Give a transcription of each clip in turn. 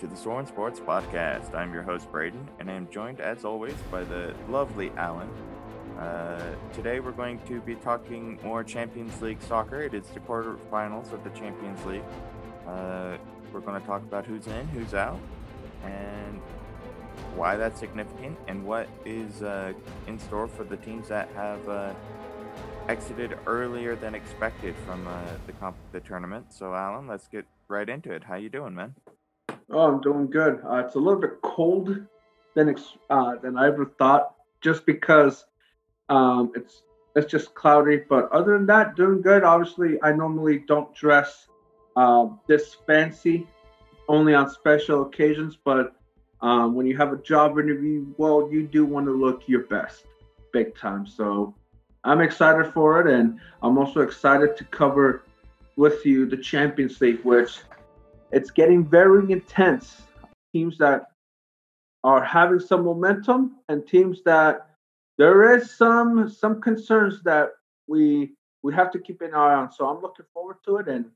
To the Soren Sports Podcast. I'm your host, Braden, and I'm joined, as always, by the lovely Alan. Uh, today, we're going to be talking more Champions League soccer. It is the quarterfinals of the Champions League. Uh, we're going to talk about who's in, who's out, and why that's significant, and what is uh, in store for the teams that have uh, exited earlier than expected from uh, the comp- the tournament. So, Alan, let's get right into it. How you doing, man? Oh, I'm doing good. Uh, it's a little bit cold than uh, than I ever thought, just because um, it's it's just cloudy. But other than that, doing good. Obviously, I normally don't dress uh, this fancy, only on special occasions. But um, when you have a job interview, well, you do want to look your best, big time. So I'm excited for it, and I'm also excited to cover with you the Champions League, which it's getting very intense. Teams that are having some momentum, and teams that there is some some concerns that we we have to keep an eye on. So I'm looking forward to it, and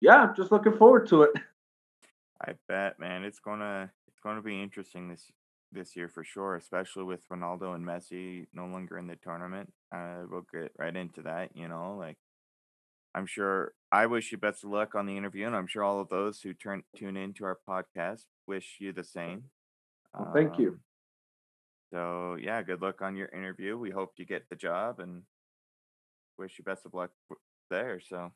yeah, I'm just looking forward to it. I bet, man, it's gonna it's gonna be interesting this this year for sure, especially with Ronaldo and Messi no longer in the tournament. Uh, we'll get right into that. You know, like I'm sure I wish you best of luck on the interview, and I'm sure all of those who turn tune into our podcast wish you the same. Well, thank you. Um, so yeah, good luck on your interview. We hope you get the job, and wish you best of luck there. So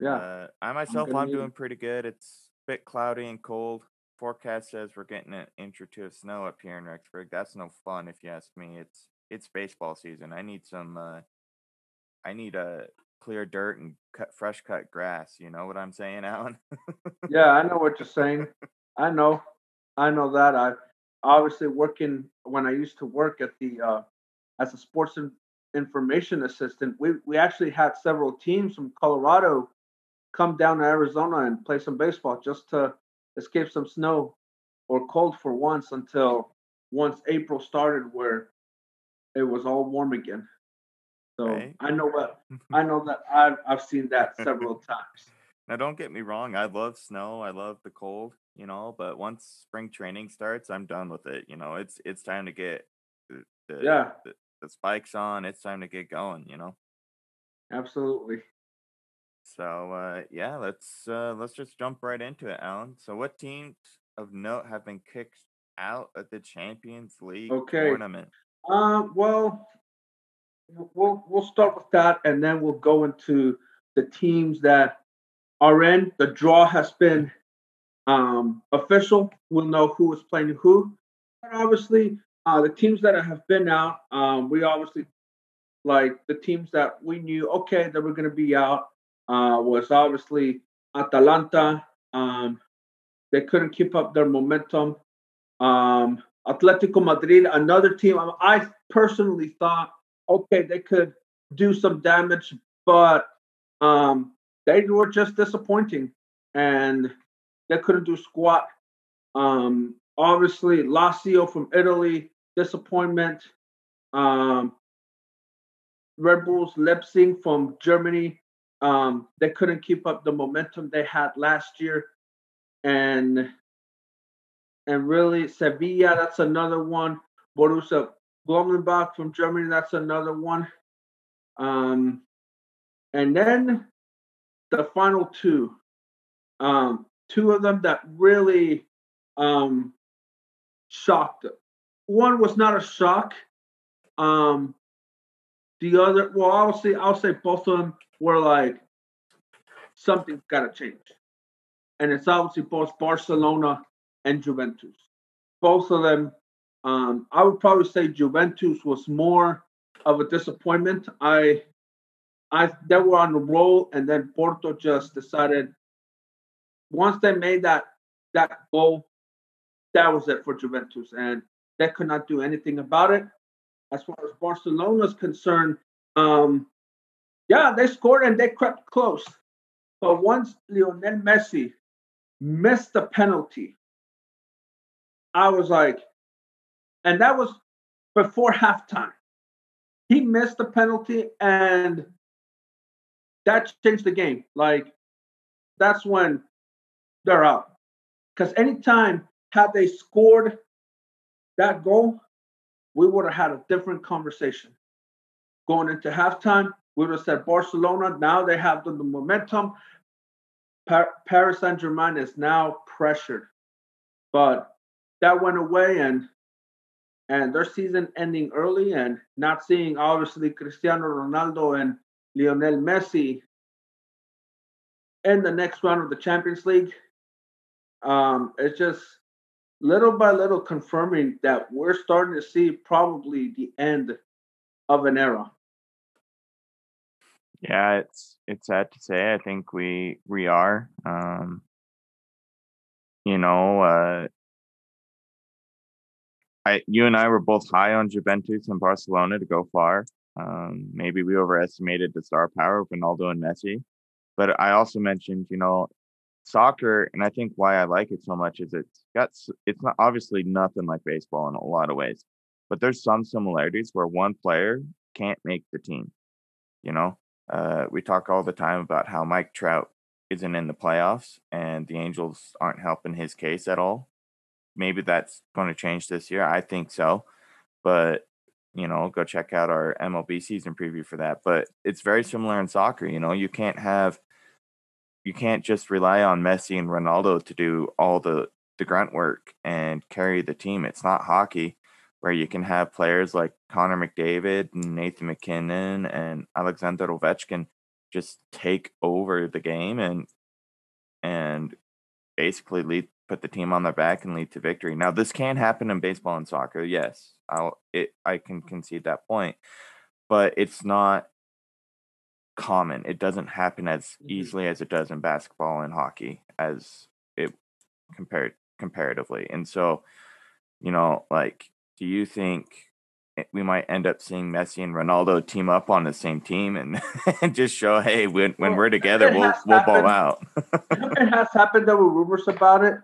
Yeah, uh, I myself, I'm need doing pretty good. It's a bit cloudy and cold. Forecast says we're getting an inch or two of snow up here in Rexburg. That's no fun, if you ask me. It's it's baseball season. I need some. Uh, I need a clear dirt and cut fresh cut grass. You know what I'm saying, Alan? yeah, I know what you're saying. I know, I know that. I obviously working when I used to work at the uh, as a sports in, information assistant. We we actually had several teams from Colorado come down to Arizona and play some baseball just to escape some snow or cold for once until once April started where it was all warm again. So Right. I know what I know that I've I've seen that several times. Now, don't get me wrong. I love snow. I love the cold. You know, but once spring training starts, I'm done with it. You know, it's it's time to get the the, Yeah, the, the spikes on. It's time to get going. You know. absolutely. So uh, yeah, let's uh, let's just jump right into it, Alan. So, what teams of note have been kicked out of the Champions League Okay. tournament? Um, well, we'll we'll start with that, and then we'll go into the teams that are in. The draw has been um, official. We'll know who is playing who. But obviously, uh, the teams that have been out, um, we obviously like the teams that we knew. Okay, that were going to be out uh, was obviously Atalanta. Um, they couldn't keep up their momentum. Um, Atletico Madrid, another team. I I personally thought, okay, they could do some damage, but um, they were just disappointing, and they couldn't do squat. Um, obviously, Lazio from Italy, disappointment. Um, Red Bulls Leipzig from Germany, um, they couldn't keep up the momentum they had last year, and and really Sevilla, that's another one. Borussia Glongenbach from Germany, that's another one. Um, and then the final two, um, two of them that really um, shocked. One was not a shock. Um, the other, well, obviously, I'll say both of them were like something's got to change, and it's obviously both Barcelona and Juventus. Both of them, um, I would probably say Juventus was more of a disappointment. I, I they were on the roll, and then Porto just decided once they made that that goal, that was it for Juventus, and they could not do anything about it. As far as Barcelona's concerned, um, yeah, they scored and they crept close. But once Lionel Messi missed the penalty, I was like, and that was before halftime. He missed the penalty, and that changed the game. Like, that's when they're out. Because anytime had they scored that goal, we would have had a different conversation. Going into halftime, we would have said Barcelona, now they have the, momentum. Par- Paris Saint Germain is now pressured. But that went away and and their season ending early and not seeing obviously Cristiano Ronaldo and Lionel Messi in the next round of the Champions League. Um, it's just little by little confirming that we're starting to see probably the end of an era. Yeah, it's it's sad to say. I think we we are. Um, you know, uh, I you and I were both high on Juventus and Barcelona to go far. Um, maybe we overestimated the star power of Ronaldo and Messi, but I also mentioned, you know, soccer, and I think why I like it so much is it's got it's not obviously nothing like baseball in a lot of ways, but there's some similarities where one player can't make the team. You know, uh, we talk all the time about how Mike Trout isn't in the playoffs and the Angels aren't helping his case at all. Maybe that's going to change this year. I think so, but you know, go check out our MLB season preview for that. But it's very similar in soccer. You know, you can't have you can't just rely on Messi and Ronaldo to do all the the grunt work and carry the team. It's not hockey where you can have players like Connor McDavid and Nathan MacKinnon and Alexander Ovechkin just take over the game and and basically lead put the team on their back and lead to victory. Now this can happen in baseball and soccer. Yes. I'll it I can concede that point. But it's not common. It doesn't happen as mm-hmm. easily as it does in basketball and hockey as it compared comparatively. And so, you know, like, do you think we might end up seeing Messi and Ronaldo team up on the same team and, and just show, hey, when, when well, we're together, we'll we'll ball out. it has happened. There were rumors about it,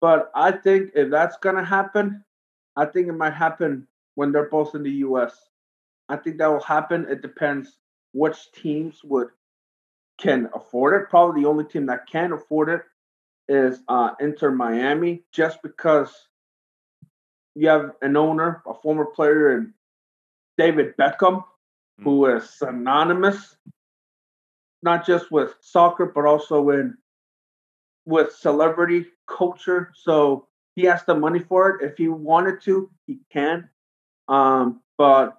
but I think if that's gonna happen, I think it might happen when they're both in the U.S. I think that will happen. It depends which teams would can afford it. Probably the only team that can afford it is uh, Inter Miami, just because you have an owner, a former player, and David Beckham, mm-hmm. who is synonymous not just with soccer but also in with celebrity culture. So he has the money for it. If he wanted to, he can. Um, but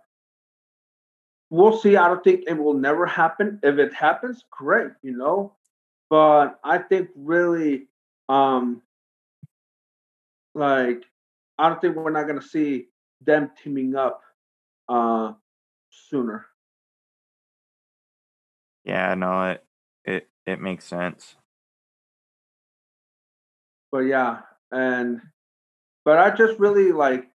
we'll see. I don't think it will never happen. If it happens, great, you know. But I think really, um, like, I don't think we're not gonna see them teaming up uh sooner. Yeah, no, it it it makes sense. But yeah, and but I just really like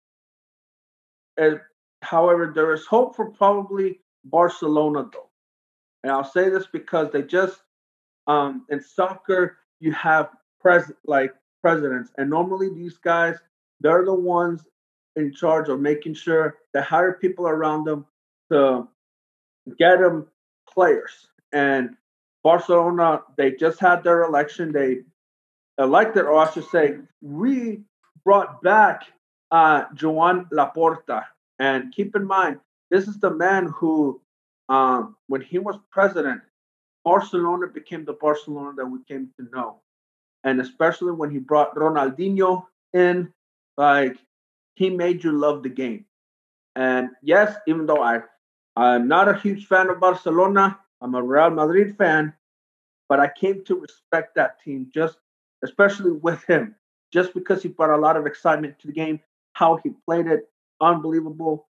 it However, there is hope for probably Barcelona, though. And I'll say this because they just, um, in soccer, you have pres like presidents, and normally these guys, they're the ones in charge of making sure they hire people around them to get them players. And Barcelona, they just had their election. They elected, or I should say, we brought back uh, Joan Laporta, and keep in mind, this is the man who, um, when he was president, Barcelona became the Barcelona that we came to know. And especially when he brought Ronaldinho in, like he made you love the game. And yes, even though I, I'm not a huge fan of Barcelona, I'm a Real Madrid fan, but I came to respect that team just, especially with him, just because he brought a lot of excitement to the game, how he played it, unbelievable.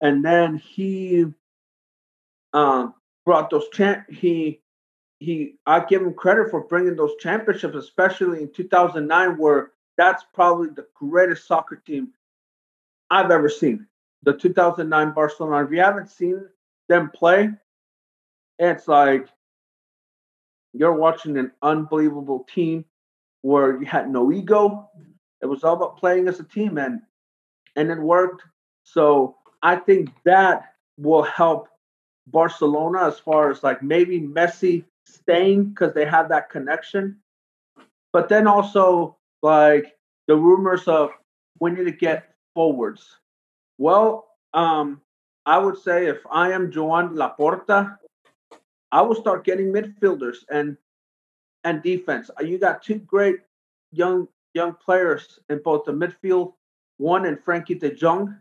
And then he um, brought those champ. He he. I give him credit for bringing those championships, especially in 2009, where that's probably the greatest soccer team I've ever seen. The 2009 Barcelona. If you haven't seen them play, it's like you're watching an unbelievable team where you had no ego. It was all about playing as a team, and and it worked. So I think that will help Barcelona as far as like maybe Messi staying because they have that connection. but then also like the rumors of we need to get forwards. Well, um, I would say if I am Joan Laporta, I will start getting midfielders and and defense. Uh, you got two great young young players in both the midfield, one in Frenkie de Jong,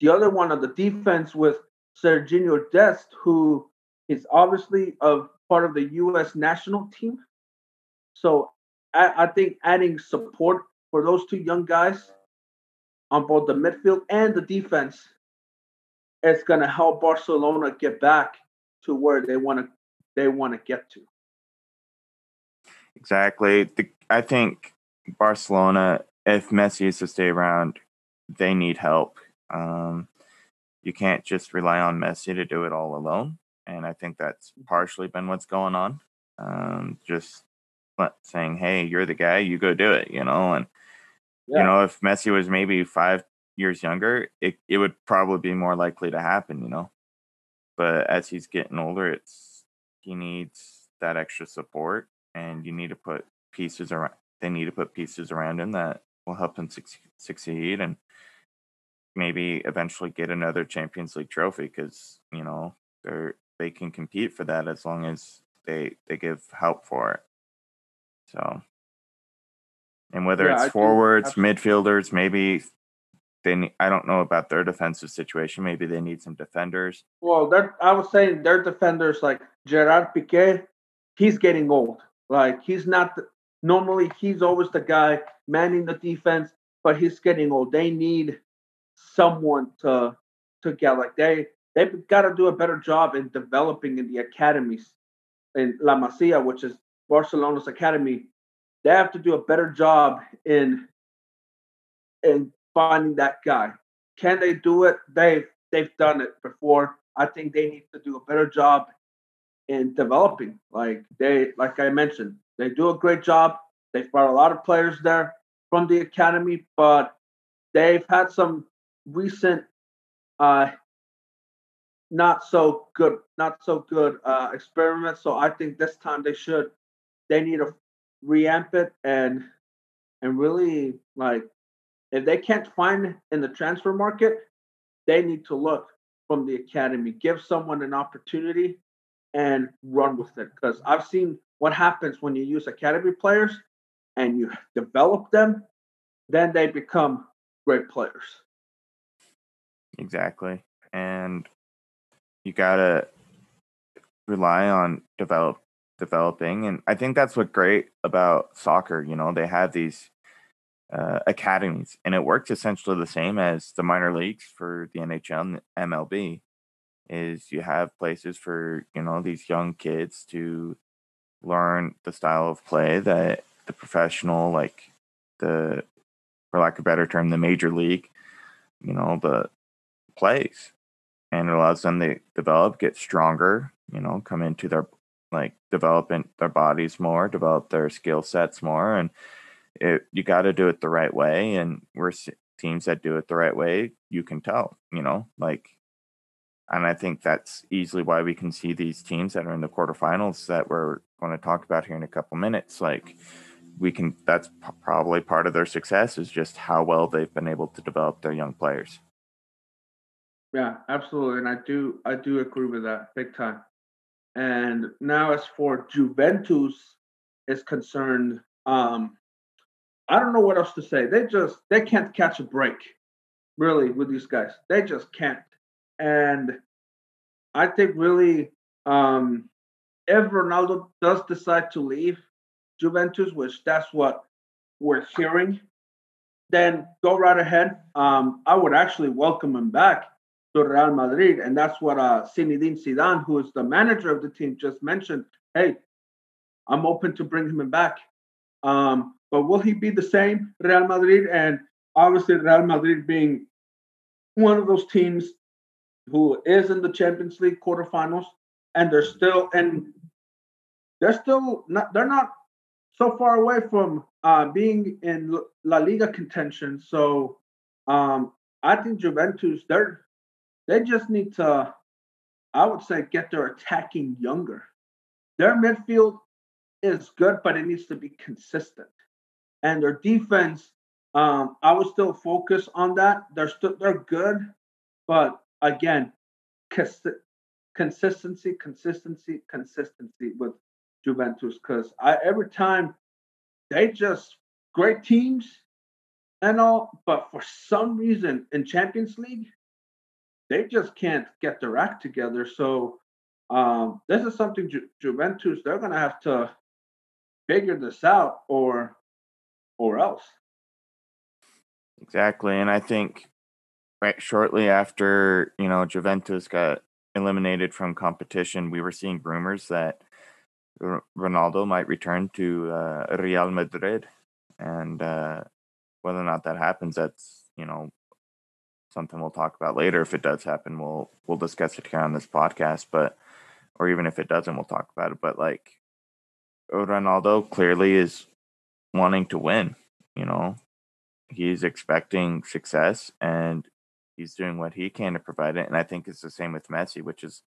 the other one on the defense with Sergiño Dest, who is obviously a part of the U.S. national team. So I, I think adding support for those two young guys on both the midfield and the defense is going to help Barcelona get back to where they want to they want to get to. Exactly. The, I think Barcelona, if Messi is to stay around, they need help. Um, you can't just rely on Messi to do it all alone, and I think that's partially been what's going on. Um, just saying, "Hey, you're the guy, you go do it," you know. And yeah. you know, if Messi was maybe five years younger, it it would probably be more likely to happen, you know. But as he's getting older, it's he needs that extra support, and you need to put pieces around. They need to put pieces around him that will help him succeed, and maybe eventually get another Champions League trophy because you know they're they can compete for that as long as they they give help for it. So, and whether yeah, it's I forwards, midfielders, maybe they need, I don't know about their defensive situation. Maybe they need some defenders. Well, I was saying their defenders like Gerard Piqué, he's getting old. Like he's not normally he's always the guy manning the defense, but he's getting old. They need someone to to get like they they've got to do a better job in developing in the academies in La Masia, which is Barcelona's academy. They have to do a better job in in finding that guy. Can they do it? They've they've done it before. I think they need to do a better job in developing. Like they, like I mentioned, they do a great job. They've brought a lot of players there from the academy, but they've had some recent, uh, not so good, not so good uh, experiments. So I think this time they should, they need to reamp it and and really like if they can't find in the transfer market, they need to look from the academy, give someone an opportunity and run with it. Because I've seen what happens when you use academy players and you develop them, then they become great players. Exactly. And you got to rely on develop developing and I think that's what great about soccer, you know, they have these uh, academies, and it works essentially the same as the minor leagues for the NHL and MLB. Is you have places for you know these young kids to learn the style of play that the professional, like the, for lack of a better term, the major league, you know, the plays, and it allows them to develop, get stronger, you know, come into their like developing their bodies more, develop their skill sets more, and it, you got to do it the right way. And we're teams that do it the right way. You can tell, you know, like, and I think that's easily why we can see these teams that are in the quarterfinals that we're going to talk about here in a couple minutes. Like, we can, that's p- probably part of their success is just how well they've been able to develop their young players. Yeah, absolutely. And I do, I do agree with that big time. And now, as for Juventus is concerned, um, I don't know what else to say. They just they can't catch a break, really, with these guys. They just can't. And I think really, um, if Ronaldo does decide to leave Juventus, which that's what we're hearing, then go right ahead. Um, I would actually welcome him back to Real Madrid, and that's what uh, Zinedine Zidane, who is the manager of the team, just mentioned. Hey, I'm open to bring him back. Um, but will he be the same Real Madrid? And obviously, Real Madrid being one of those teams who is in the Champions League quarterfinals, and they're still and they're still not they're not so far away from uh, being in La Liga contention. So um, I think Juventus they're they just need to, I would say, get their attacking younger. Their midfield is good, but it needs to be consistent. And their defense, um, I would still focus on that. They're still they're good, but again, cons- consistency, consistency, consistency with Juventus. Because every time they just great teams and all, but for some reason in Champions League, they just can't get their act together. So um, this is something Ju- Juventus they're to have to figure this out, or or else. Exactly, and I think right shortly after you know Juventus got eliminated from competition, we were seeing rumors that R- Ronaldo might return to uh, Real Madrid, and uh, whether or not that happens, that's you know something we'll talk about later. If it does happen, we'll we'll discuss it here on this podcast. But or even if it doesn't, we'll talk about it. But like Ronaldo clearly is wanting to win. You know, he's expecting success and he's doing what he can to provide it. And I think it's the same with Messi, which is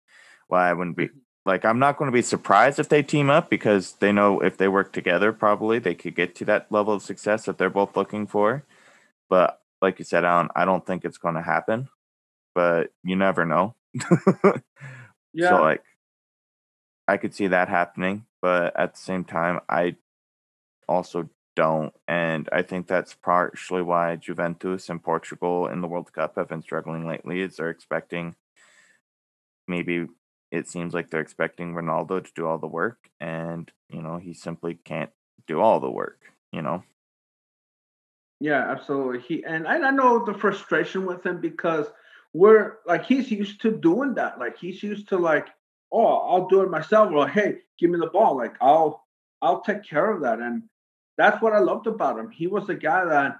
why I wouldn't be mm-hmm. like I'm not going to be surprised if they team up because they know if they work together, probably they could get to that level of success that they're both looking for. But like you said, Alan, I don't think it's going to happen. But you never know. Yeah. So like, I could see that happening, but at the same time, I also don't, and I think that's partially why Juventus and Portugal in the World Cup have been struggling lately. Is they're expecting maybe it seems like they're expecting Ronaldo to do all the work, and you know he simply can't do all the work. You know. Yeah, absolutely. He and I I know the frustration with him because we're like he's used to doing that. Like he's used to like, oh, I'll do it myself. Or hey, give me the ball. Like I'll I'll take care of that. And that's what I loved about him. He was a guy that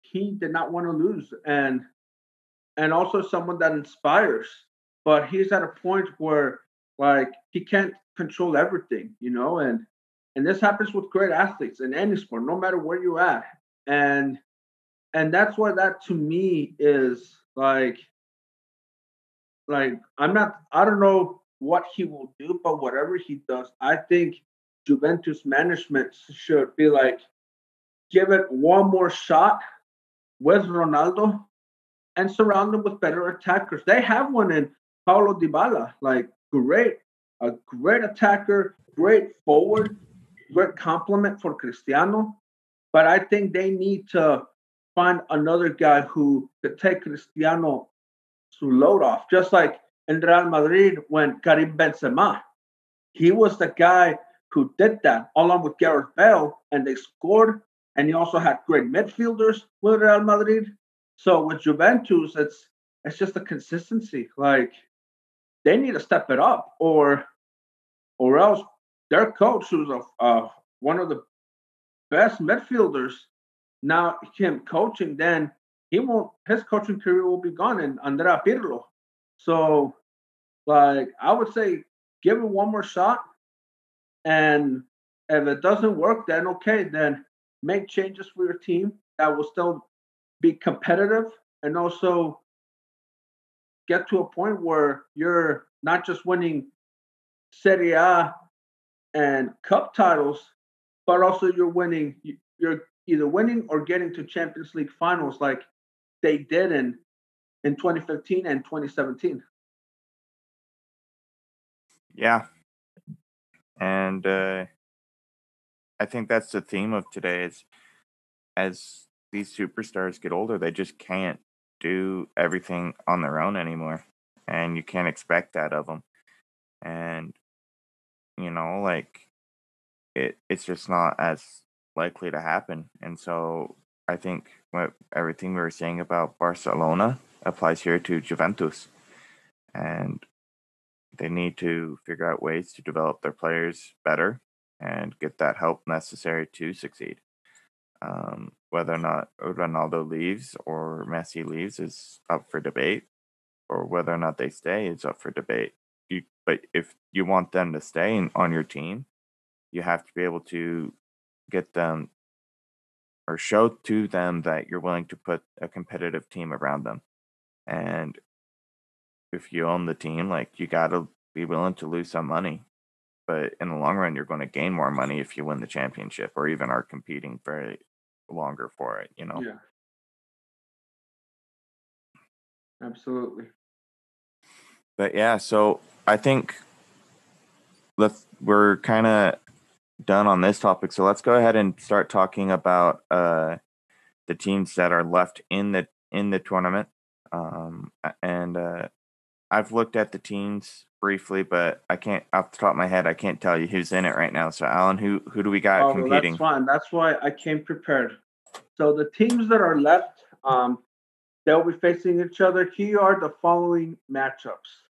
he did not want to lose, and and also someone that inspires. But he's at a point where like he can't control everything, you know, and and this happens with great athletes in any sport, no matter where you're at. And and that's why that to me is like like I'm not I don't know what he will do, but whatever he does, I think Juventus management should be like give it one more shot with Ronaldo and surround them with better attackers. They have one in Paulo Dybala, like great, a great attacker, great forward, great compliment for Cristiano. But I think they need to find another guy who could take Cristiano to load off, just like in Real Madrid when Karim Benzema. He was the guy who did that along with Gareth Bale, and they scored. And he also had great midfielders with Real Madrid. So with Juventus, it's it's just a consistency. Like they need to step it up, or or else their coach, who's a one of the best midfielders, now him coaching, then he won't. His coaching career will be gone in Andrea Pirlo. So, like I would say, give it one more shot, and if it doesn't work, then okay, then make changes for your team that will still be competitive and also get to a point where you're not just winning Serie A and cup titles, but also you're winning. You're either winning or getting to Champions League finals, like they did in in 2015 and 2017. Yeah. And uh, I think that's the theme of today is as these superstars get older, they just can't do everything on their own anymore. And you can't expect that of them. And, you know, like it, it's just not as likely to happen. And so I think what everything we were saying about Barcelona applies here to Juventus. And they need to figure out ways to develop their players better and get that help necessary to succeed. Um, whether or not Ronaldo leaves or Messi leaves is up for debate, or whether or not they stay is up for debate. You, but if you want them to stay in, on your team, you have to be able to get them or show to them that you're willing to put a competitive team around them. And if you own the team, like you got to be willing to lose some money. but in the long run, you're going to gain more money if you win the championship or even are competing very longer for it. You know. Yeah. Absolutely. But yeah, so I think let's we're kind of done on this topic. So let's go ahead and start talking about uh, the teams that are left in the in the tournament. Um, and uh, I've looked at the teams briefly, but I can't off the top of my head. I can't tell you who's in it right now. So Alan, who who do we got oh, competing? That's fine. That's why I came prepared. So the teams that are left, um, they'll be facing each other. Here are the following matchups.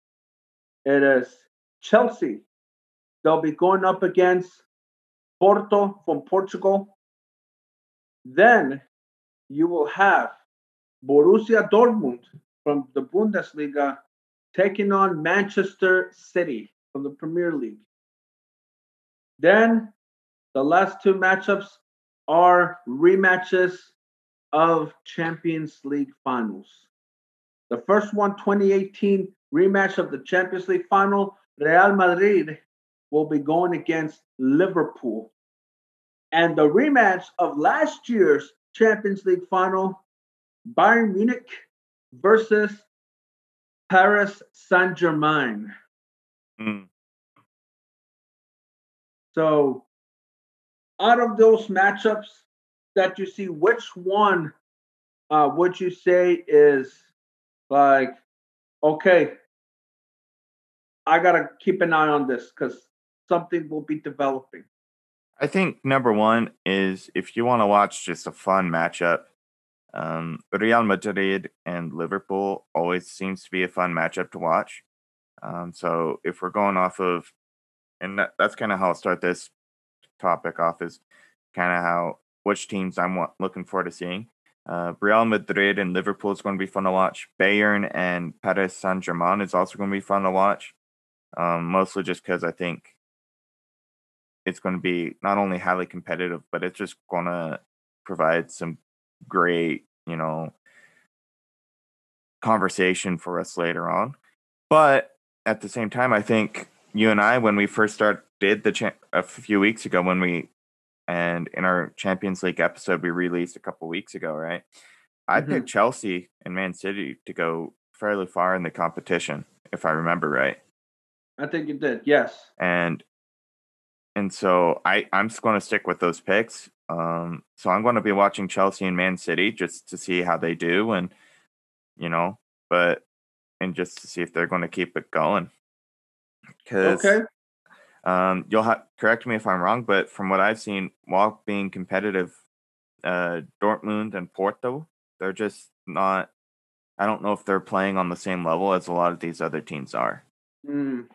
It is Chelsea. They'll be going up against Porto from Portugal. Then you will have Borussia Dortmund from the Bundesliga taking on Manchester City from the Premier League. Then the last two matchups are rematches of Champions League finals. The first one, 2018 rematch of the Champions League final, Real Madrid will be going against Liverpool. And the rematch of last year's Champions League final, Bayern Munich versus Paris Saint Germain. Mm. So, out of those matchups that you see, which one uh, would you say is like, okay, I got to keep an eye on this because something will be developing? I think number one is if you want to watch just a fun matchup, um, Real Madrid and Liverpool always seems to be a fun matchup to watch. Um, so if we're going off of, and that, that's kind of how I'll start this topic off is kind of how which teams I'm looking forward to seeing. Uh, Real Madrid and Liverpool is going to be fun to watch. Bayern and Paris Saint Germain is also going to be fun to watch. Um, mostly just because I think it's going to be not only highly competitive, but it's just going to provide some great, you know, conversation for us later on. But at the same time, I think you and I, when we first started the cha- a few weeks ago, when we and in our Champions League episode we released a couple weeks ago, right? I mm-hmm. picked Chelsea and Man City to go fairly far in the competition, if I remember right. I think you did, yes. And and so I I'm just going to stick with those picks. Um, so I'm going to be watching Chelsea and Man City just to see how they do, and you know, but and just to see if they're going to keep it going. Because okay. um, you'll have correct me if I'm wrong, but from what I've seen, while being competitive, uh, Dortmund and Porto, they're just not. I don't know if they're playing on the same level as a lot of these other teams are. Mm.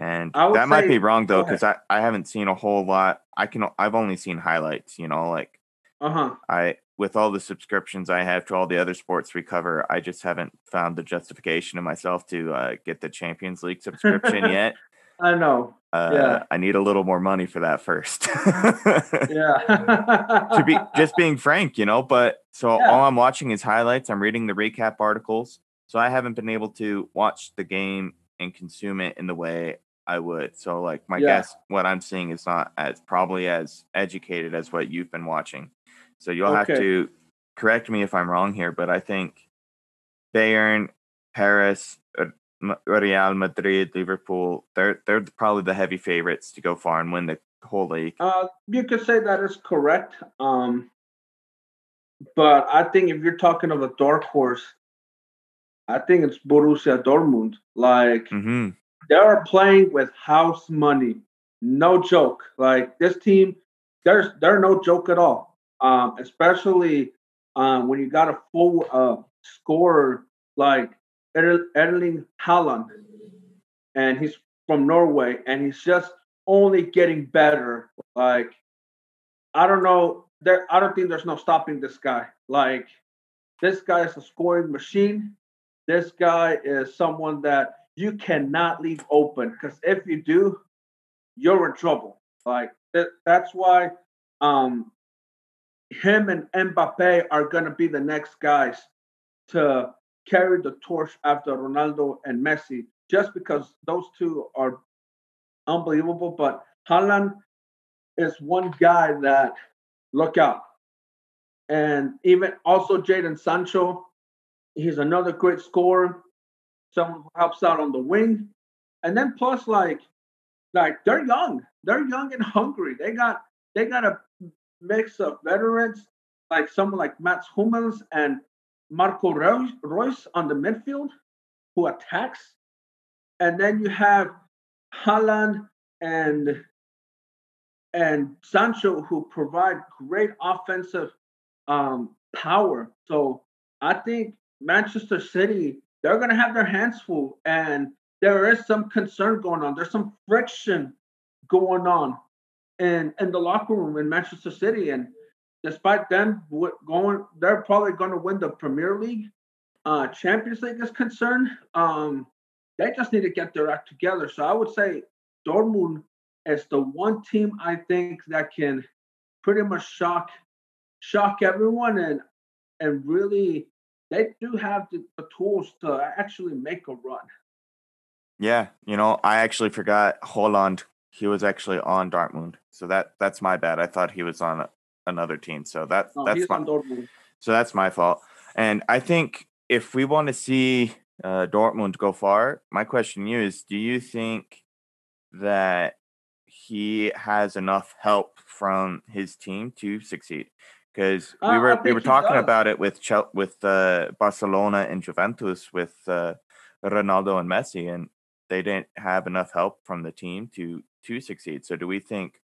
And that might be wrong though, because I, I haven't seen a whole lot. I can I've only seen highlights, you know, like uh-huh. I with all the subscriptions I have to all the other sports we cover, I just haven't found the justification in myself to uh, get the Champions League subscription yet. I know. Uh, yeah. I need a little more money for that first. yeah. to be just being frank, you know, but so yeah. all I'm watching is highlights. I'm reading the recap articles. So I haven't been able to watch the game and consume it in the way I would. So like my yeah. guess, what I'm seeing is not as probably as educated as what you've been watching. So you'll okay. have to correct me if I'm wrong here, but I think Bayern, Paris, Real Madrid, Liverpool, they're they're probably the heavy favorites to go far and win the whole league. Uh, you could say that is correct. Um, but I think if you're talking of a dark horse, I think it's Borussia Dortmund. Like mm-hmm they are playing with house money. No joke. Like this team, there's they're no joke at all. Um, especially um, when you got a full uh, scorer like Erling Haaland, and he's from Norway, and he's just only getting better. Like I don't know, there I don't think there's no stopping this guy. Like this guy is a scoring machine. This guy is someone that you cannot leave open because if you do, you're in trouble. Like that, that's why um, him and Mbappe are gonna be the next guys to carry the torch after Ronaldo and Messi, just because those two are unbelievable. But Haaland is one guy that look out. And even also Jadon Sancho, he's another great scorer, someone who helps out on the wing. And then plus like like they're young. They're young and hungry. They got they got a mix of veterans like someone like Mats Hummels and Marco Reus on the midfield who attacks. And then you have Haaland and and Sancho who provide great offensive um, power. So I think Manchester City they're going to have their hands full, and there is some concern going on. There's some friction going on in in the locker room in Manchester City, and despite them going, they're probably going to win the Premier League. Uh, Champions League is concerned. Um, they just need to get their act together. So I would say Dortmund is the one team I think that can pretty much shock shock everyone and and really they do have the, the tools to actually make a run. Yeah, you know, I actually forgot Haaland. He was actually on Dortmund, so that that's my bad. I thought he was on another team, so that no, that's my so that's my fault. And I think if we want to see uh, Dortmund go far, my question to you is: Do you think that he has enough help from his team to succeed? Because we uh, were we were talking does. about it with Chel- with uh, Barcelona and Juventus with uh, Ronaldo and Messi, and they didn't have enough help from the team to to succeed. So do we think?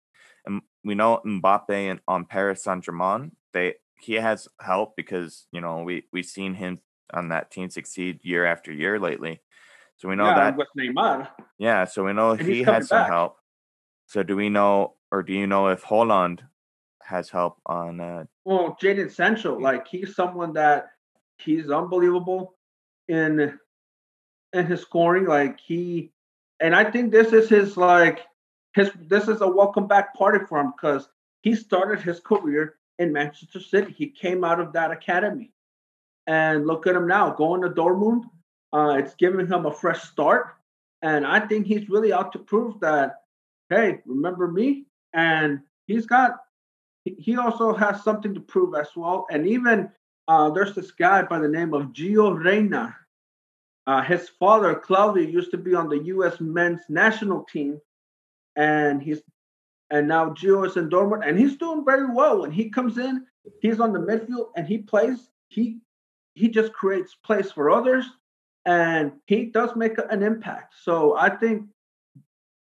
And we know Mbappe and on Paris Saint Germain, they he has help because you know we we've seen him on that team succeed year after year lately. So we know yeah, that with Neymar. Yeah, so we know and he has some back. help. So do we know, or do you know if Haaland has help on? Uh, well, Jadon Sancho, like he's someone that he's unbelievable in in his scoring. Like he, and I think this is his like his this is a welcome back party for him because he started his career in Manchester City. He came out of that academy, and look at him now going to Dortmund. Uh, it's giving him a fresh start, and I think he's really out to prove that. Hey, remember me? And he's got. He also has something to prove as well. And even uh, there's this guy by the name of Gio Reyna uh, his father, Claudio, used to be on the U.S. men's national team, and he's and now Gio is in Dortmund, and he's doing very well. When he comes in, he's on the midfield and he plays. He he just creates place for others, and he does make an impact. So I think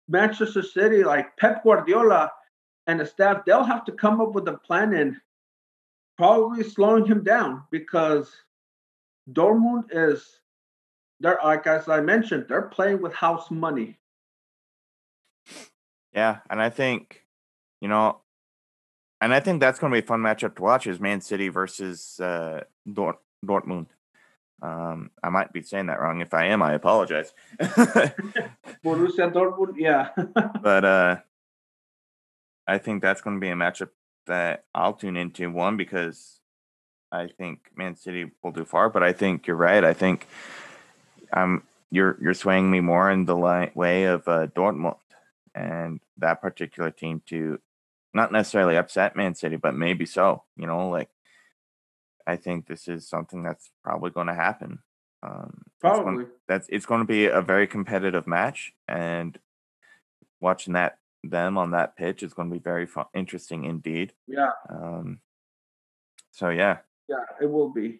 Manchester City, like Pep Guardiola and the staff, they'll have to come up with a plan and probably slowing him down because Dortmund is they're like as I mentioned, they're playing with house money. Yeah, and I think, you know, and I think that's going to be a fun matchup to watch is Man City versus uh, Dort- Dortmund. Um, I might be saying that wrong. If I am, I apologize. Borussia Dortmund, yeah. but uh, I think that's going to be a matchup that I'll tune into. One because I think Man City will do far, but I think you're right. I think um, you're you're swaying me more in the light way of uh, Dortmund and that particular team to not necessarily upset Man City, but maybe so. You know, like I think this is something that's probably going to happen. Um, probably it's that's it's going to be a very competitive match, and watching that them on that pitch is going to be very fun, interesting indeed. Yeah. Um. So yeah. Yeah, it will be,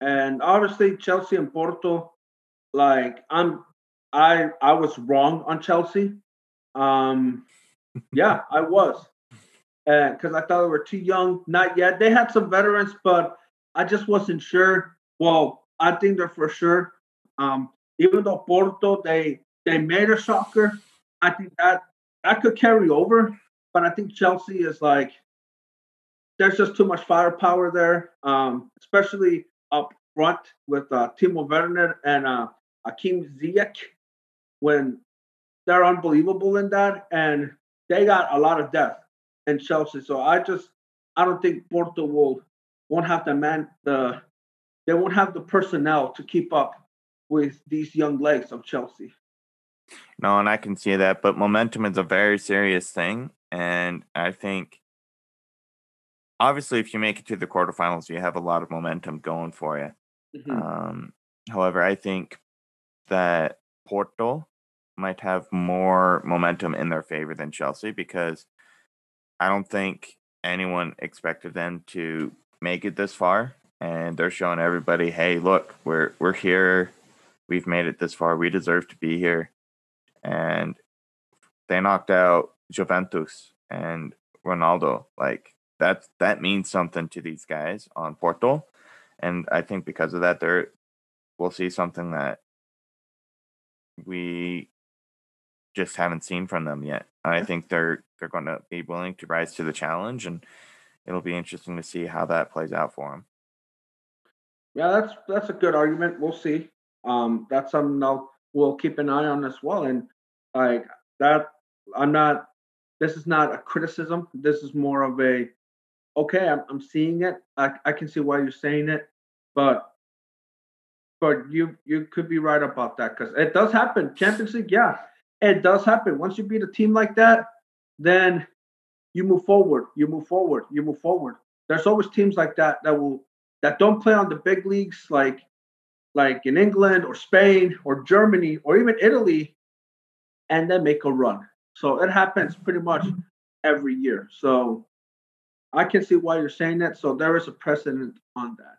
and obviously Chelsea and Porto like I'm I I was wrong on Chelsea. Um yeah, I was. Because I thought they were too young. Not yet. They had some veterans, but I just wasn't sure. Well, I think they're for sure. Um, even though Porto they they made a shocker, I think that that could carry over. But I think Chelsea is like there's just too much firepower there, um, especially up front with uh, Timo Werner and uh, Hakim Ziyech when they're unbelievable in that, and they got a lot of depth in Chelsea. So I just I don't think Porto will won't have the man the they won't have the personnel to keep up with these young legs of Chelsea. No, and I can see that, but momentum is a very serious thing. And I think obviously if you make it to the quarterfinals, you have a lot of momentum going for you. Mm-hmm. Um, however, I think that Porto might have more momentum in their favor than Chelsea because I don't think anyone expected them to make it this far and they're showing everybody, "Hey, look, we're we're here. We've made it this far. We deserve to be here." And they knocked out Juventus and Ronaldo. Like that that means something to these guys on Porto. And I think because of that, they're we'll see something that we just haven't seen from them yet. I think they're they're going to be willing to rise to the challenge, and it'll be interesting to see how that plays out for them. Yeah, that's that's a good argument. We'll see. Um, that's something I'll, we'll keep an eye on as well. And like that, I'm not. This is not a criticism. This is more of a okay. I'm, I'm seeing it. I, I can see why you're saying it, but but you you could be right about that because it does happen. Champions League, yeah, it does happen. Once you beat a team like that, then you move forward. You move forward. You move forward. There's always teams like that that will that don't play on the big leagues like like in England or Spain or Germany or even Italy, and then make a run. So it happens pretty much every year. So I can see why you're saying that. So there is a precedent on that.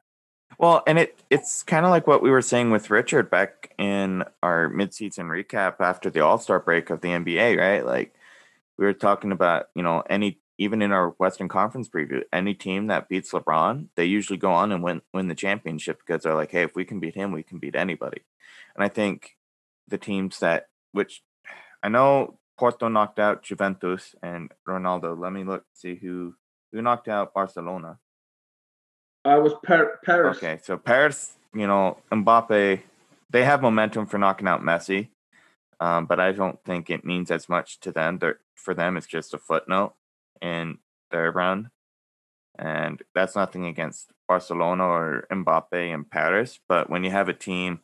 Well, and it it's kind of like what we were saying with Richard back in our midseason recap after the All Star break of the NBA, right? Like we were talking about, you know, any even in our Western Conference preview, any team that beats LeBron, they usually go on and win win the championship because they're like, hey, if we can beat him, we can beat anybody. And I think the teams that which I know Porto knocked out Juventus and Ronaldo. Let me look see who who knocked out Barcelona. I was Par- Paris. Okay, so Paris, you know, Mbappe, they have momentum for knocking out Messi, um, but I don't think it means as much to them. They're, for them, it's just a footnote in their run, and that's nothing against Barcelona or Mbappe in Paris. But when you have a team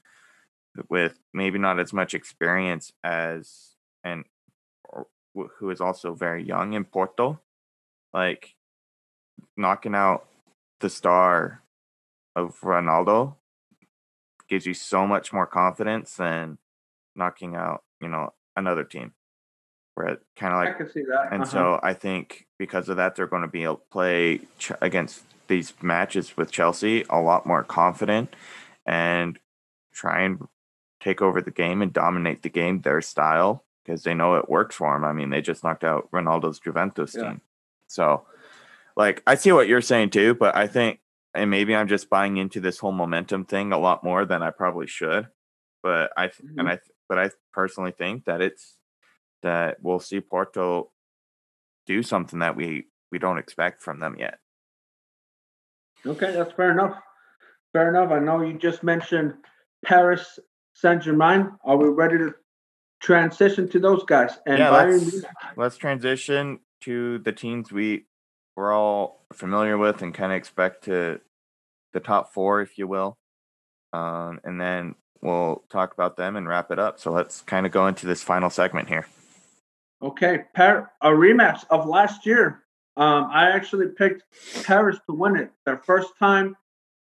with maybe not as much experience as and who is also very young in Porto, like knocking out the star of Ronaldo gives you so much more confidence than knocking out, you know, another team. Where it kind of like, I can see that. And uh-huh. so I think because of that, they're going to be able to play ch- against these matches with Chelsea a lot more confident and try and take over the game and dominate the game their style because they know it works for them. I mean, they just knocked out Ronaldo's Juventus yeah. team. So like I see what you're saying too, but I think and maybe I'm just buying into this whole momentum thing a lot more than I probably should. But I mm-hmm. and I but I personally think that it's that we'll see Porto do something that we we don't expect from them yet. Okay, that's fair enough. Fair enough. I know you just mentioned Paris Saint Germain. Are we ready to transition to those guys? And yeah, let's, let's transition to the teams we we're all familiar with and kind of expect to the top four, if you will. Um, and then we'll talk about them and wrap it up. So let's kind of go into this final segment here. Okay, Par- a rematch of last year. Um, I actually picked Paris to win it. Their first time,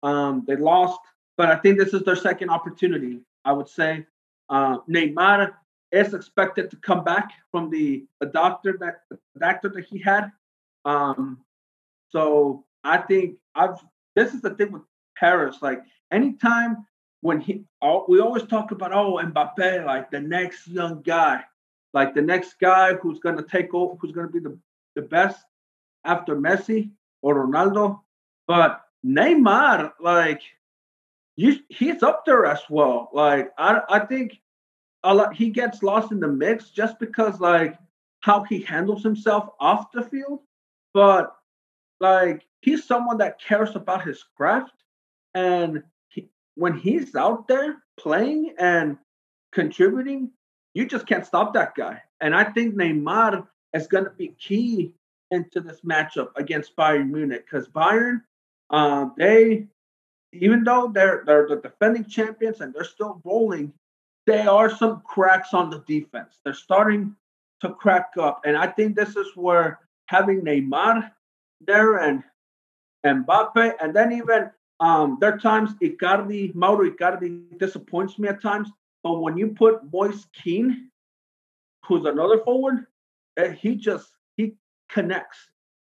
um, they lost, but I think this is their second opportunity. I would say uh, Neymar is expected to come back from the, the doctor that the doctor that he had um, so I think I've this is the thing with Paris. Like anytime when he we always talk about oh Mbappe, like the next young guy, like the next guy who's gonna take over, who's gonna be the, the best after Messi or Ronaldo. But Neymar, like you, he's up there as well. Like I I think a lot he gets lost in the mix just because like how he handles himself off the field but like he's someone that cares about his craft and he, when he's out there playing and contributing you just can't stop that guy and i think neymar is going to be key into this matchup against bayern munich because bayern uh, they even though they're they're the defending champions and they're still rolling there are some cracks on the defense. They're starting to crack up, and I think this is where having Neymar there and Mbappe, and then even um, there are times Icardi, Mauro Icardi disappoints me at times. But when you put Moise Kean, who's another forward, eh, he just he connects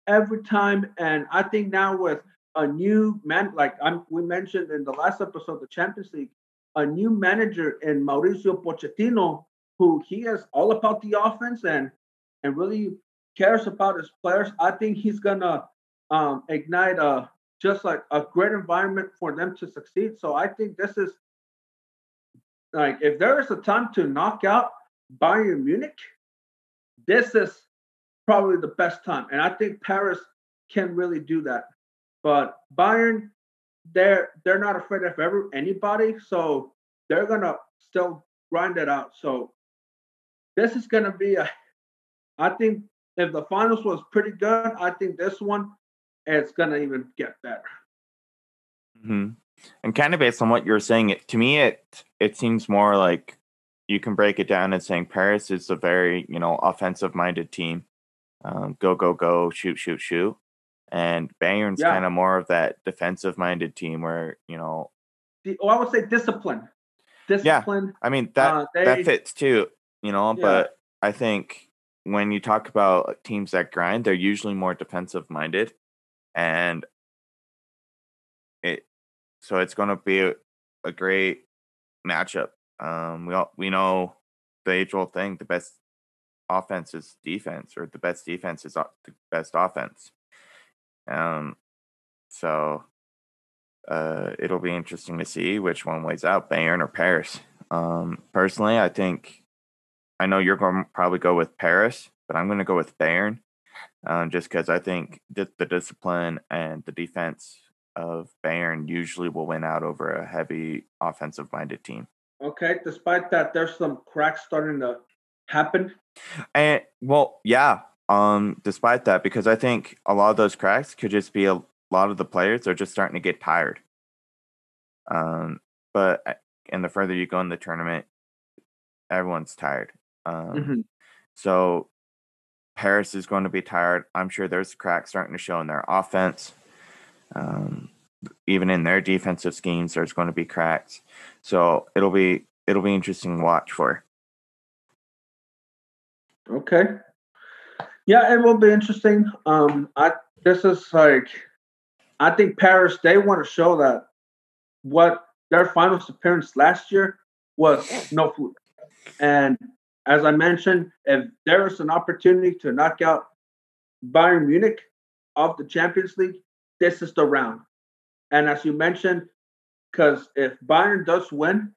every time. And I think now with a new man, like I'm, we mentioned in the last episode the Champions League, a new manager in Mauricio Pochettino, who he is all about the offense and and really cares about his players. I think he's gonna um, ignite a just like a great environment for them to succeed. So I think this is like if there is a time to knock out Bayern Munich, this is probably the best time. And I think Paris can really do that. But Bayern, they're they're not afraid of ever anybody, so they're gonna still grind it out. So this is gonna be a I think if the finals was pretty good, I think this one is gonna even get better. Mm-hmm. And kind of based on what you're saying, it to me it it seems more like you can break it down as saying Paris is a very you know offensive minded team, um, go go go, shoot shoot shoot, and Bayern's yeah. kind of more of that defensive minded team where you know. The, oh, I would say discipline. Discipline. Yeah, I mean that uh, they, that fits too, you know. Yeah. But I think when you talk about teams that grind, they're usually more defensive minded, and so it's going to be a, a great matchup. Um, we all we know the age old thing: the best offense is defense, or the best defense is the best offense. Um, so uh, it'll be interesting to see which one weighs out, Bayern or Paris. Um, personally, I think I know you're going to probably go with Paris, but I'm going to go with Bayern, um, just because I think the, the discipline and the defense of Bayern usually will win out over a heavy offensive minded team. Okay, despite that, there's some cracks starting to happen. And well, yeah. Um, despite that, because I think a lot of those cracks could just be a lot of the players are just starting to get tired. Um, but uh, and the further you go in the tournament, everyone's tired. Um, mm-hmm. so Paris is going to be tired. I'm sure there's cracks starting to show in their offense. Um, even in their defensive schemes, there's going to be cracks. So it'll be it'll be interesting to watch for. Okay. Yeah, it will be interesting. Um, I this is like I think Paris they want to show that what their finals appearance last year was no fluke. And as I mentioned, if there is an opportunity to knock out Bayern Munich of the Champions League, this is the round. And as you mentioned, because if Bayern does win,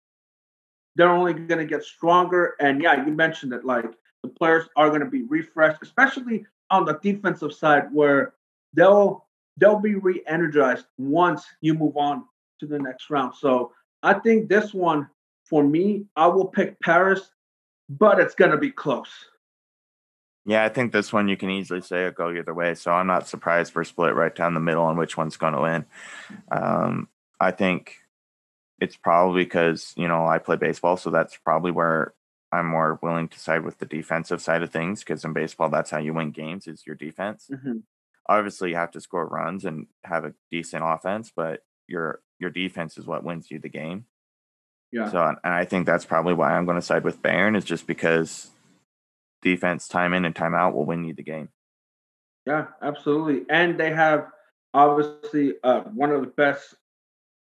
they're only going to get stronger. And yeah, you mentioned it like the players are going to be refreshed, especially on the defensive side where they'll they'll be re-energized once you move on to the next round. So I think this one for me, I will pick Paris, but it's going to be close. Yeah, I think this one you can easily say it go either way. So I'm not surprised we're split right down the middle on which one's going to win. Um, I think it's probably because you know I play baseball, so that's probably where I'm more willing to side with the defensive side of things. Because in baseball, that's how you win games is your defense. Mm-hmm. Obviously, you have to score runs and have a decent offense, but your your defense is what wins you the game. Yeah. So, and I think that's probably why I'm going to side with Bayern is just because defense time in and time out will win you the game. Yeah, absolutely. And they have obviously uh, one of the best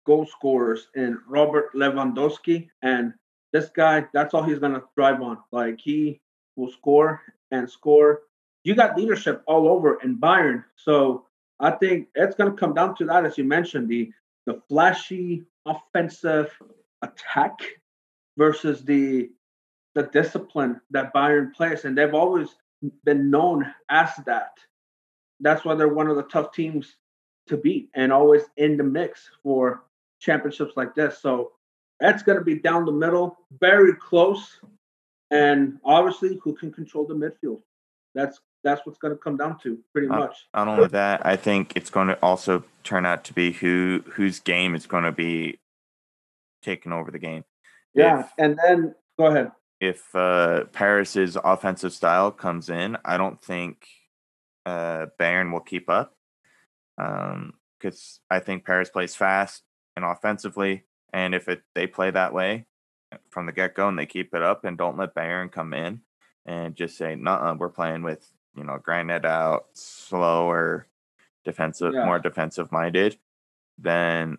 goal scorers in Robert Lewandowski. And this guy, that's all he's going to drive on. Like he will score and score. You got leadership all over in Bayern. So I think it's going to come down to that, as you mentioned, the the flashy offensive attack versus the the discipline that Bayern plays, and they've always been known as that. That's why they're one of the tough teams to beat and always in the mix for championships like this. So that's going to be down the middle, very close, and obviously who can control the midfield. That's that's what's going to come down to pretty uh, much. Not only that, I think it's going to also turn out to be who whose game is going to be taking over the game. Yeah, if, and then Go ahead. If uh, Paris's offensive style comes in, I don't think uh, Bayern will keep up. Because um, I think Paris plays fast and offensively, and if it they play that way from the get go and they keep it up and don't let Bayern come in and just say, "No, we're playing with you know grinded out, slower, defensive, yeah. more defensive minded," then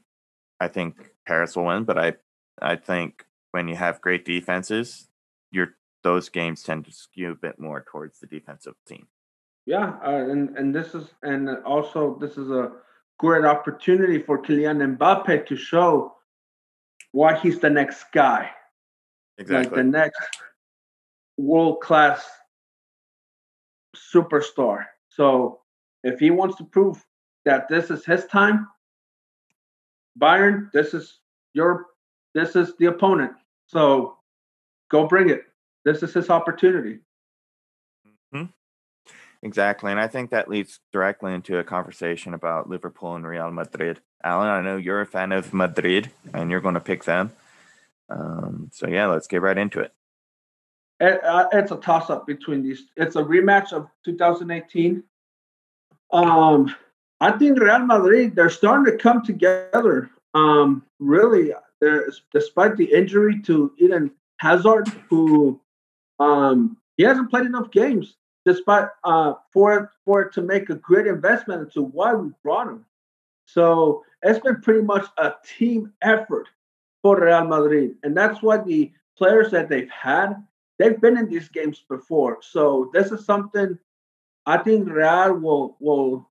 I think Paris will win. But I I think when you have great defenses, your those games tend to skew a bit more towards the defensive team. Yeah, uh, and and this is and also this is a great opportunity for Kylian Mbappe to show why he's the next guy, exactly like the next world class superstar. So if he wants to prove that this is his time, Bayern, this is your this is the opponent. So go bring it. This is his opportunity. Mm-hmm. Exactly. And I think that leads directly into a conversation about Liverpool and Real Madrid. Alan, I know you're a fan of Madrid and you're going to pick them. Um, so, yeah, let's get right into it. it uh, it's a toss up between these. It's a rematch of 2018. Um, I think Real Madrid, they're starting to come together. Um, really, despite the injury to Eden Hazard, who um, he hasn't played enough games, despite uh, for for to make a great investment into why we brought him. So it's been pretty much a team effort for Real Madrid, and that's why the players that they've had, they've been in these games before. So this is something I think Real will will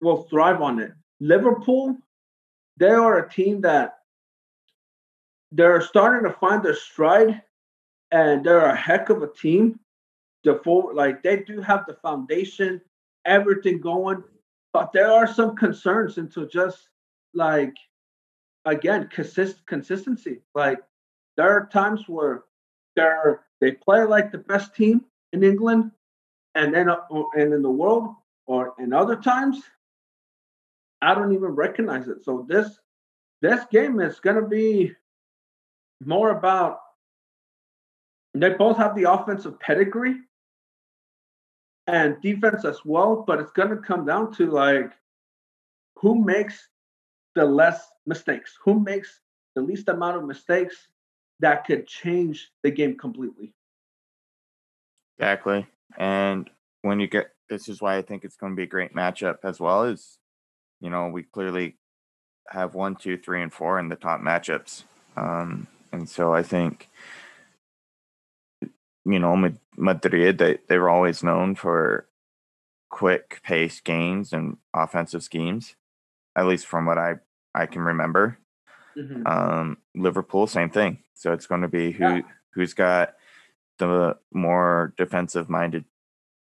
will thrive on it. Liverpool, they are a team that they're starting to find their stride and they're a heck of a team. The full, like they do have the foundation, everything going, but there are some concerns into just like again consist consistency. Like there are times where they're they play like the best team in England, and then uh, and in the world, or in other times, I don't even recognize it. So this this game is going to be more about they both have the offensive pedigree and defense as well, but it's going to come down to like who makes the less mistakes, who makes the least amount of mistakes that could change the game completely. Exactly. And when you get this is why I think it's going to be a great matchup as well as you know, we clearly have one, two, three, and four in the top matchups. Um, and so I think, you know, Madrid, they, they were always known for quick pace games and offensive schemes, at least from what I, I can remember. Mm-hmm. Um, Liverpool, same thing. So it's going to be who yeah. who's got the more defensive minded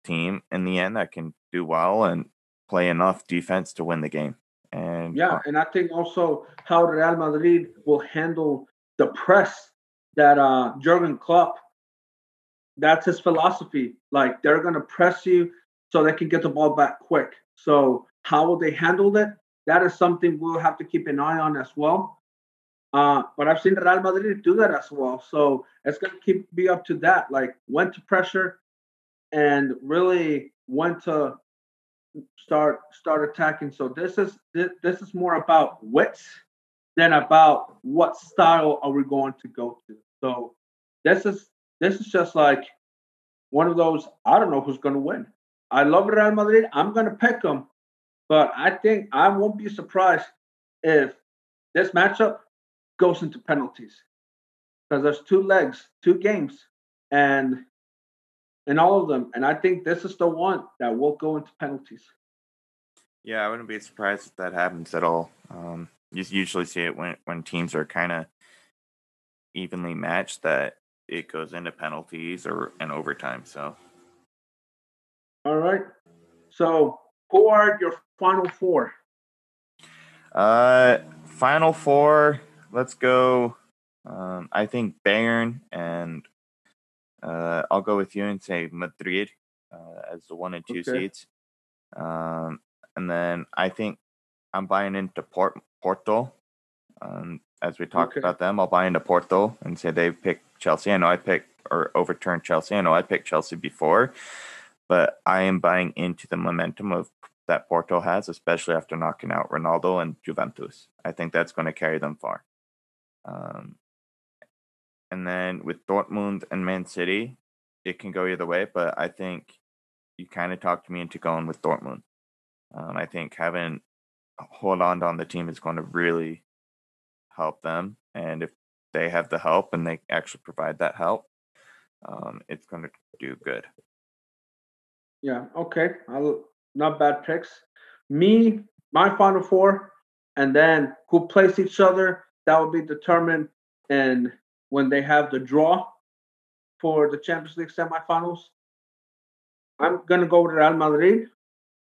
team in the end that can do well and play enough defense to win the game. And yeah, and I think also how Real Madrid will handle the press that uh Jurgen Klopp that's his philosophy. Like they're gonna press you so they can get the ball back quick. So how will they handle it? That is something we'll have to keep an eye on as well. Uh, but I've seen Real Madrid do that as well. So it's gonna keep be up to that, like when to pressure and really when to start start attacking. So this is this, this is more about wits than about what style are we going to go to. So this is this is just like one of those. I don't know who's going to win. I love Real Madrid. I'm going to pick them, but I think I won't be surprised if this matchup goes into penalties because there's two legs, two games, and in all of them. And I think this is the one that will go into penalties. Yeah, I wouldn't be surprised if that happens at all. Um, you usually see it when when teams are kind of evenly matched that it goes into penalties or an overtime. So, all right. So, who are your final four? Uh, final four. Let's go. Um, I think Bayern and uh, I'll go with you and say Madrid uh, as the one and two okay. seeds. Um, and then I think I'm buying into Port- Porto. Um, as we talked okay. about them, I'll buy into Porto and say they've picked Chelsea. I know I picked or overturned Chelsea. I know I picked Chelsea before, but I am buying into the momentum of that Porto has, especially after knocking out Ronaldo and Juventus. I think that's going to carry them far. Um, and then with Dortmund and Man City, it can go either way, but I think you kind of talked me into going with Dortmund. Um, I think having Haaland on the team is going to really help them. And if they have the help and they actually provide that help, um, it's going to do good. Yeah. Okay. I'll, not bad picks. Me, my final four, and then who plays each other. That will be determined and when they have the draw for the Champions League semifinals. I'm gonna go with Real Madrid.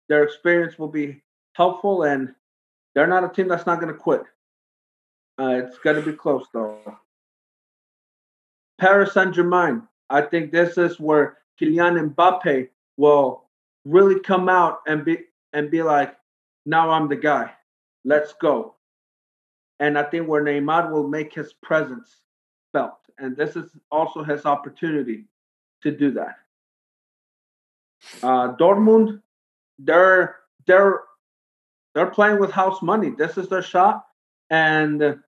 Their experience will be helpful, and they're not a team that's not gonna quit. Uh, it's gonna be close though. Paris Saint Germain. I think this is where Kylian Mbappe will really come out and be and be like, now I'm the guy. Let's go. And I think where Neymar will make his presence felt. And this is also his opportunity to do that. Uh, Dortmund, they're they're they're playing with house money. This is their shot, and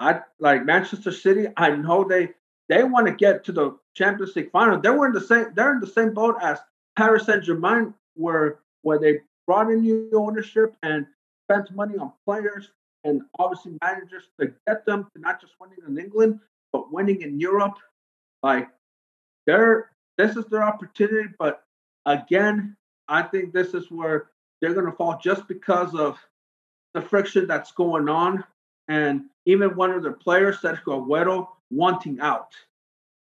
I like Manchester City. I know they they want to get to the Champions League final. They were in the same they're in the same boat as Paris Saint Germain were where they brought in new ownership and spent money on players and obviously managers to get them to not just winning in England, but winning in Europe. Like they're this is their opportunity, but again, I think this is where they're gonna fall just because of the friction that's going on. And even one of their players, Sergio Aguero, wanting out.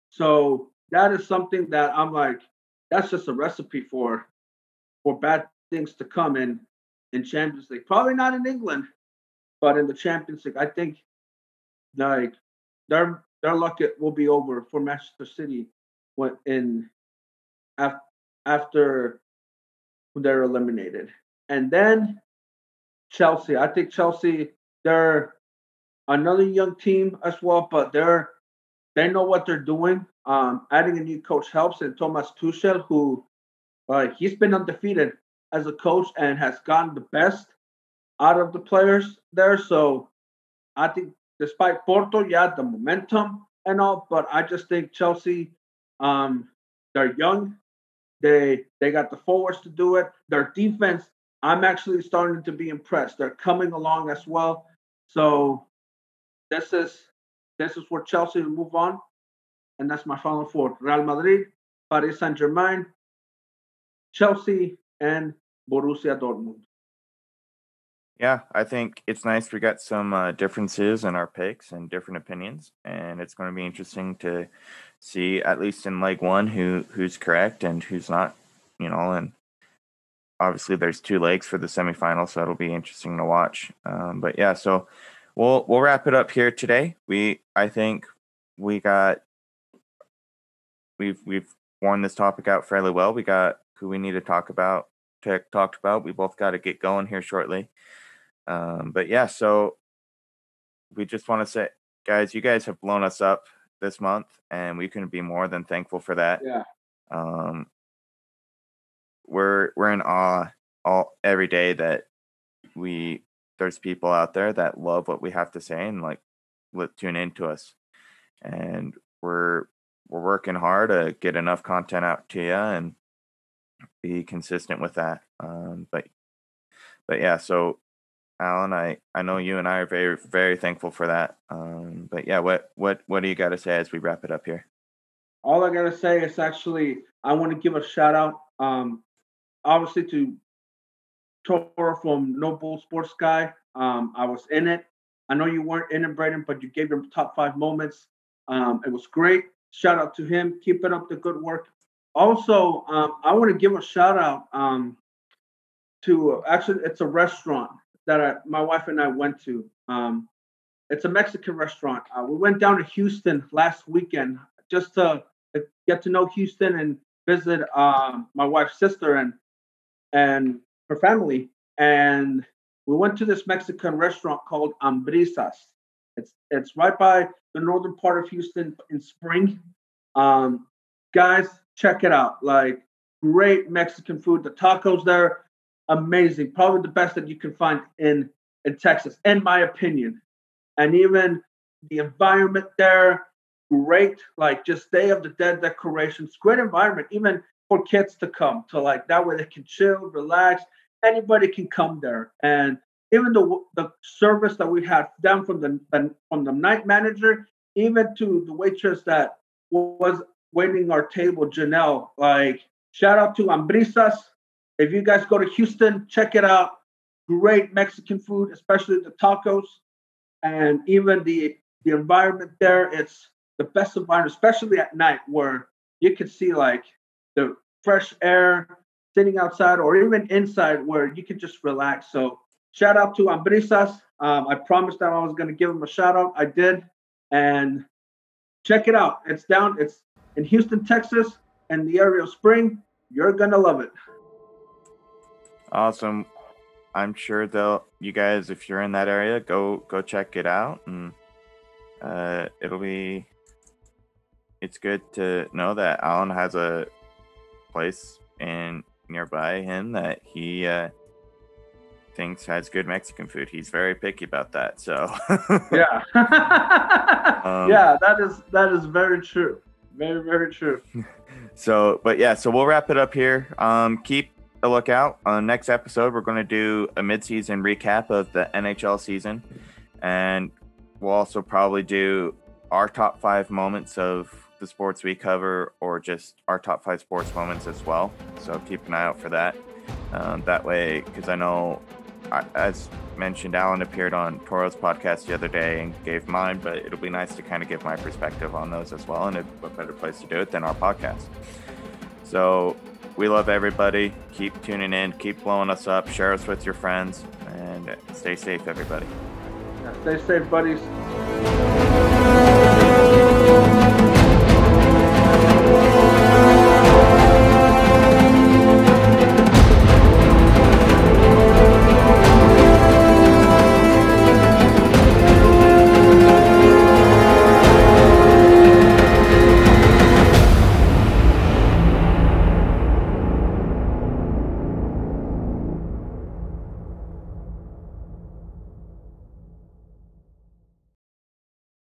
So that is something that I'm like, that's just a recipe for for bad things to come in in Champions League. Probably not in England, but in the Champions League, I think like their their luck it will be over for Manchester City when in after after they're eliminated, and then Chelsea. I think Chelsea they're another young team as well, but they're they know what they're doing. Um, adding a new coach helps, and Thomas Tuchel, who uh, he's been undefeated as a coach and has gotten the best out of the players there. So I think, despite Porto, yeah, the momentum and all, but I just think Chelsea, um, they're young. They they got the forwards to do it. Their defense, I'm actually starting to be impressed. They're coming along as well. So this is this is where Chelsea will move on. And that's my final four. Real Madrid, Paris Saint Germain, Chelsea, and Borussia Dortmund. Yeah, I think it's nice we got some uh, differences in our picks and different opinions, and it's going to be interesting to see, at least in leg one, who who's correct and who's not. You know, and obviously there's two legs for the semifinal, so it'll be interesting to watch. Um, but yeah, so we'll we'll wrap it up here today. We I think we got we've we've worn this topic out fairly well. We got who we need to talk about to, talked about. We both got to get going here shortly. Um, but yeah, so we just want to say, guys, you guys have blown us up this month, and we couldn't be more than thankful for that. Yeah. Um, we're we're in awe all every day that we there's people out there that love what we have to say and like let tune into us, and we're we're working hard to get enough content out to you and be consistent with that. Um, but but yeah, so Alan, I I know you and I are very very thankful for that. Um, but yeah, what what what do you got to say as we wrap it up here? All I gotta say is actually I want to give a shout out, um, obviously to Toro from No Bull Sports Guy. Um, I was in it. I know you weren't in it, Braden, but you gave your top five moments. Um, it was great. Shout out to him. Keeping up the good work. Also, um, I want to give a shout out um, to actually, it's a restaurant that I, my wife and I went to. Um, it's a Mexican restaurant. Uh, we went down to Houston last weekend just to get to know Houston and visit uh, my wife's sister and and her family. And we went to this Mexican restaurant called Ambrisas. It's it's right by the northern part of Houston in spring. Um, guys, check it out. Like great Mexican food. The tacos there, amazing. Probably the best that you can find in in Texas, in my opinion. And even the environment there, great. Like just Day of the Dead decorations, great environment, even for kids to come to like that way they can chill, relax. Anybody can come there, and even the the service that we had down from the, the from the night manager, even to the waitress that was waiting our table, Janelle. Like shout out to Ambrisas. If you guys go to Houston, check it out. Great Mexican food, especially the tacos, and even the the environment there. It's the best environment, especially at night, where you can see like the fresh air sitting outside or even inside where you can just relax. So shout out to Ambrisas. Um, I promised that I was going to give him a shout out. I did. And check it out. It's down, it's in Houston, Texas, and the area of Spring. You're going to love it. Awesome. I'm sure they'll, you guys, if you're in that area, go, go check it out. And uh, it'll be, it's good to know that Alan has a place in nearby him that he uh, thinks has good Mexican food. He's very picky about that. So yeah, um, yeah, that is that is very true. Very very true. So, but yeah, so we'll wrap it up here. Um, keep a lookout on the next episode. We're going to do a midseason recap of the NHL season, and we'll also probably do our top five moments of the sports we cover or just our top five sports moments as well. So keep an eye out for that. Um, that way, because I know, as mentioned, Alan appeared on Toro's podcast the other day and gave mine, but it'll be nice to kind of give my perspective on those as well. And a better place to do it than our podcast. So we love everybody. Keep tuning in, keep blowing us up, share us with your friends, and stay safe, everybody. Yeah, stay safe, buddies.